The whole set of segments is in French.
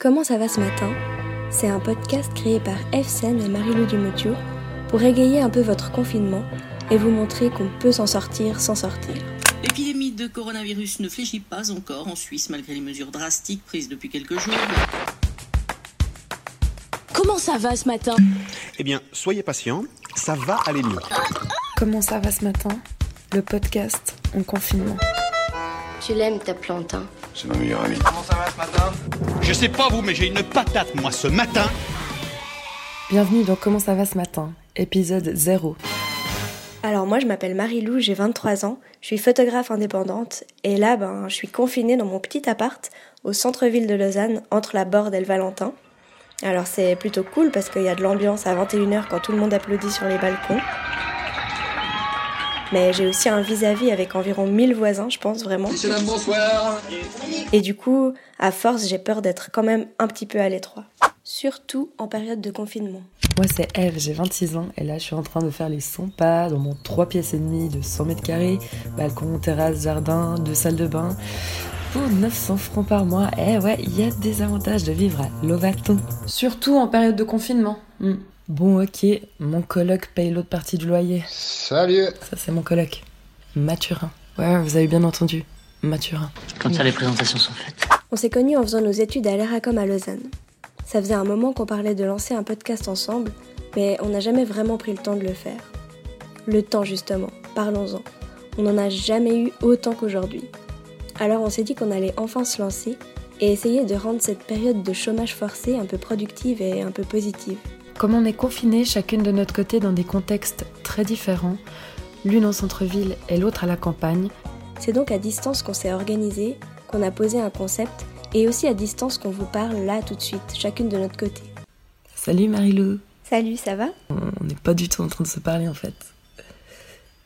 Comment ça va ce matin? C'est un podcast créé par Efsen et Marie-Lou Dumotiou pour égayer un peu votre confinement et vous montrer qu'on peut s'en sortir sans sortir. L'épidémie de coronavirus ne fléchit pas encore en Suisse malgré les mesures drastiques prises depuis quelques jours. Comment ça va ce matin? Eh bien, soyez patient, ça va aller mieux. Comment ça va ce matin? Le podcast en confinement. Tu l'aimes ta plante, hein C'est ma meilleure amie. Comment ça va ce matin? Je sais pas vous, mais j'ai une patate, moi, ce matin. Bienvenue dans Comment ça va ce matin, épisode 0. Alors moi je m'appelle Marie-Lou, j'ai 23 ans, je suis photographe indépendante et là ben je suis confinée dans mon petit appart au centre-ville de Lausanne entre la Borde et le Valentin. Alors c'est plutôt cool parce qu'il y a de l'ambiance à 21h quand tout le monde applaudit sur les balcons. Mais j'ai aussi un vis-à-vis avec environ 1000 voisins, je pense vraiment. Bonsoir. Et du coup, à force, j'ai peur d'être quand même un petit peu à l'étroit. Surtout en période de confinement. Moi c'est Eve, j'ai 26 ans et là je suis en train de faire les 100 pas dans mon 3 pièces et demi de 100 mètres carrés, balcon, terrasse, jardin, deux salles de bain. Pour 900 francs par mois, eh ouais, il y a des avantages de vivre à Lovaton. Surtout en période de confinement. Hmm. Bon ok, mon coloc paye l'autre partie du loyer. Salut Ça c'est mon coloc. Mathurin. Ouais, vous avez bien entendu. Mathurin. Comme ça, les présentations sont faites. On s'est connus en faisant nos études à l'ERACOM à Lausanne. Ça faisait un moment qu'on parlait de lancer un podcast ensemble, mais on n'a jamais vraiment pris le temps de le faire. Le temps justement, parlons-en. On n'en a jamais eu autant qu'aujourd'hui. Alors on s'est dit qu'on allait enfin se lancer et essayer de rendre cette période de chômage forcé un peu productive et un peu positive. Comme on est confinés chacune de notre côté dans des contextes très différents, l'une en centre-ville et l'autre à la campagne, C'est donc à distance qu'on s'est organisé, qu'on a posé un concept et aussi à distance qu'on vous parle là tout de suite, chacune de notre côté. Salut Marilou Salut, ça va? On n'est pas du tout en train de se parler en fait.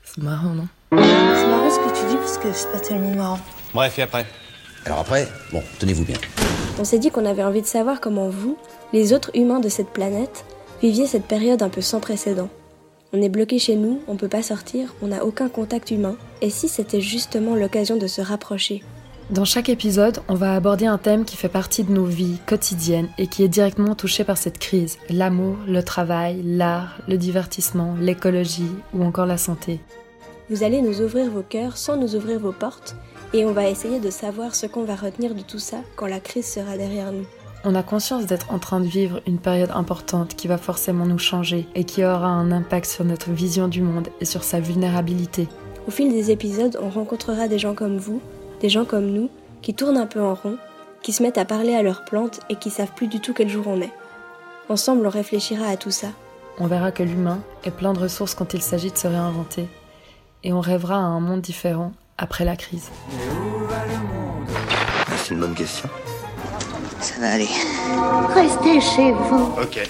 C'est marrant, non? C'est marrant ce que tu dis parce que c'est pas tellement marrant. Bref, et après? Alors après, bon, tenez-vous bien. On s'est dit qu'on avait envie de savoir comment vous, les autres humains de cette planète, viviez cette période un peu sans précédent. On est bloqué chez nous, on peut pas sortir, on n'a aucun contact humain. Et si c'était justement l'occasion de se rapprocher? Dans chaque épisode, on va aborder un thème qui fait partie de nos vies quotidiennes et qui est directement touché par cette crise. L'amour, le travail, l'art, le divertissement, l'écologie ou encore la santé. Vous allez nous ouvrir vos cœurs sans nous ouvrir vos portes, et on va essayer de savoir ce qu'on va retenir de tout ça quand la crise sera derrière nous. On a conscience d'être en train de vivre une période importante qui va forcément nous changer et qui aura un impact sur notre vision du monde et sur sa vulnérabilité. Au fil des épisodes, on rencontrera des gens comme vous, des gens comme nous, qui tournent un peu en rond, qui se mettent à parler à leurs plantes et qui savent plus du tout quel jour on est. Ensemble, on réfléchira à tout ça. On verra que l'humain est plein de ressources quand il s'agit de se réinventer. Et on rêvera à un monde différent après la crise. C'est une bonne question. Ça va aller. Restez chez vous. Ok.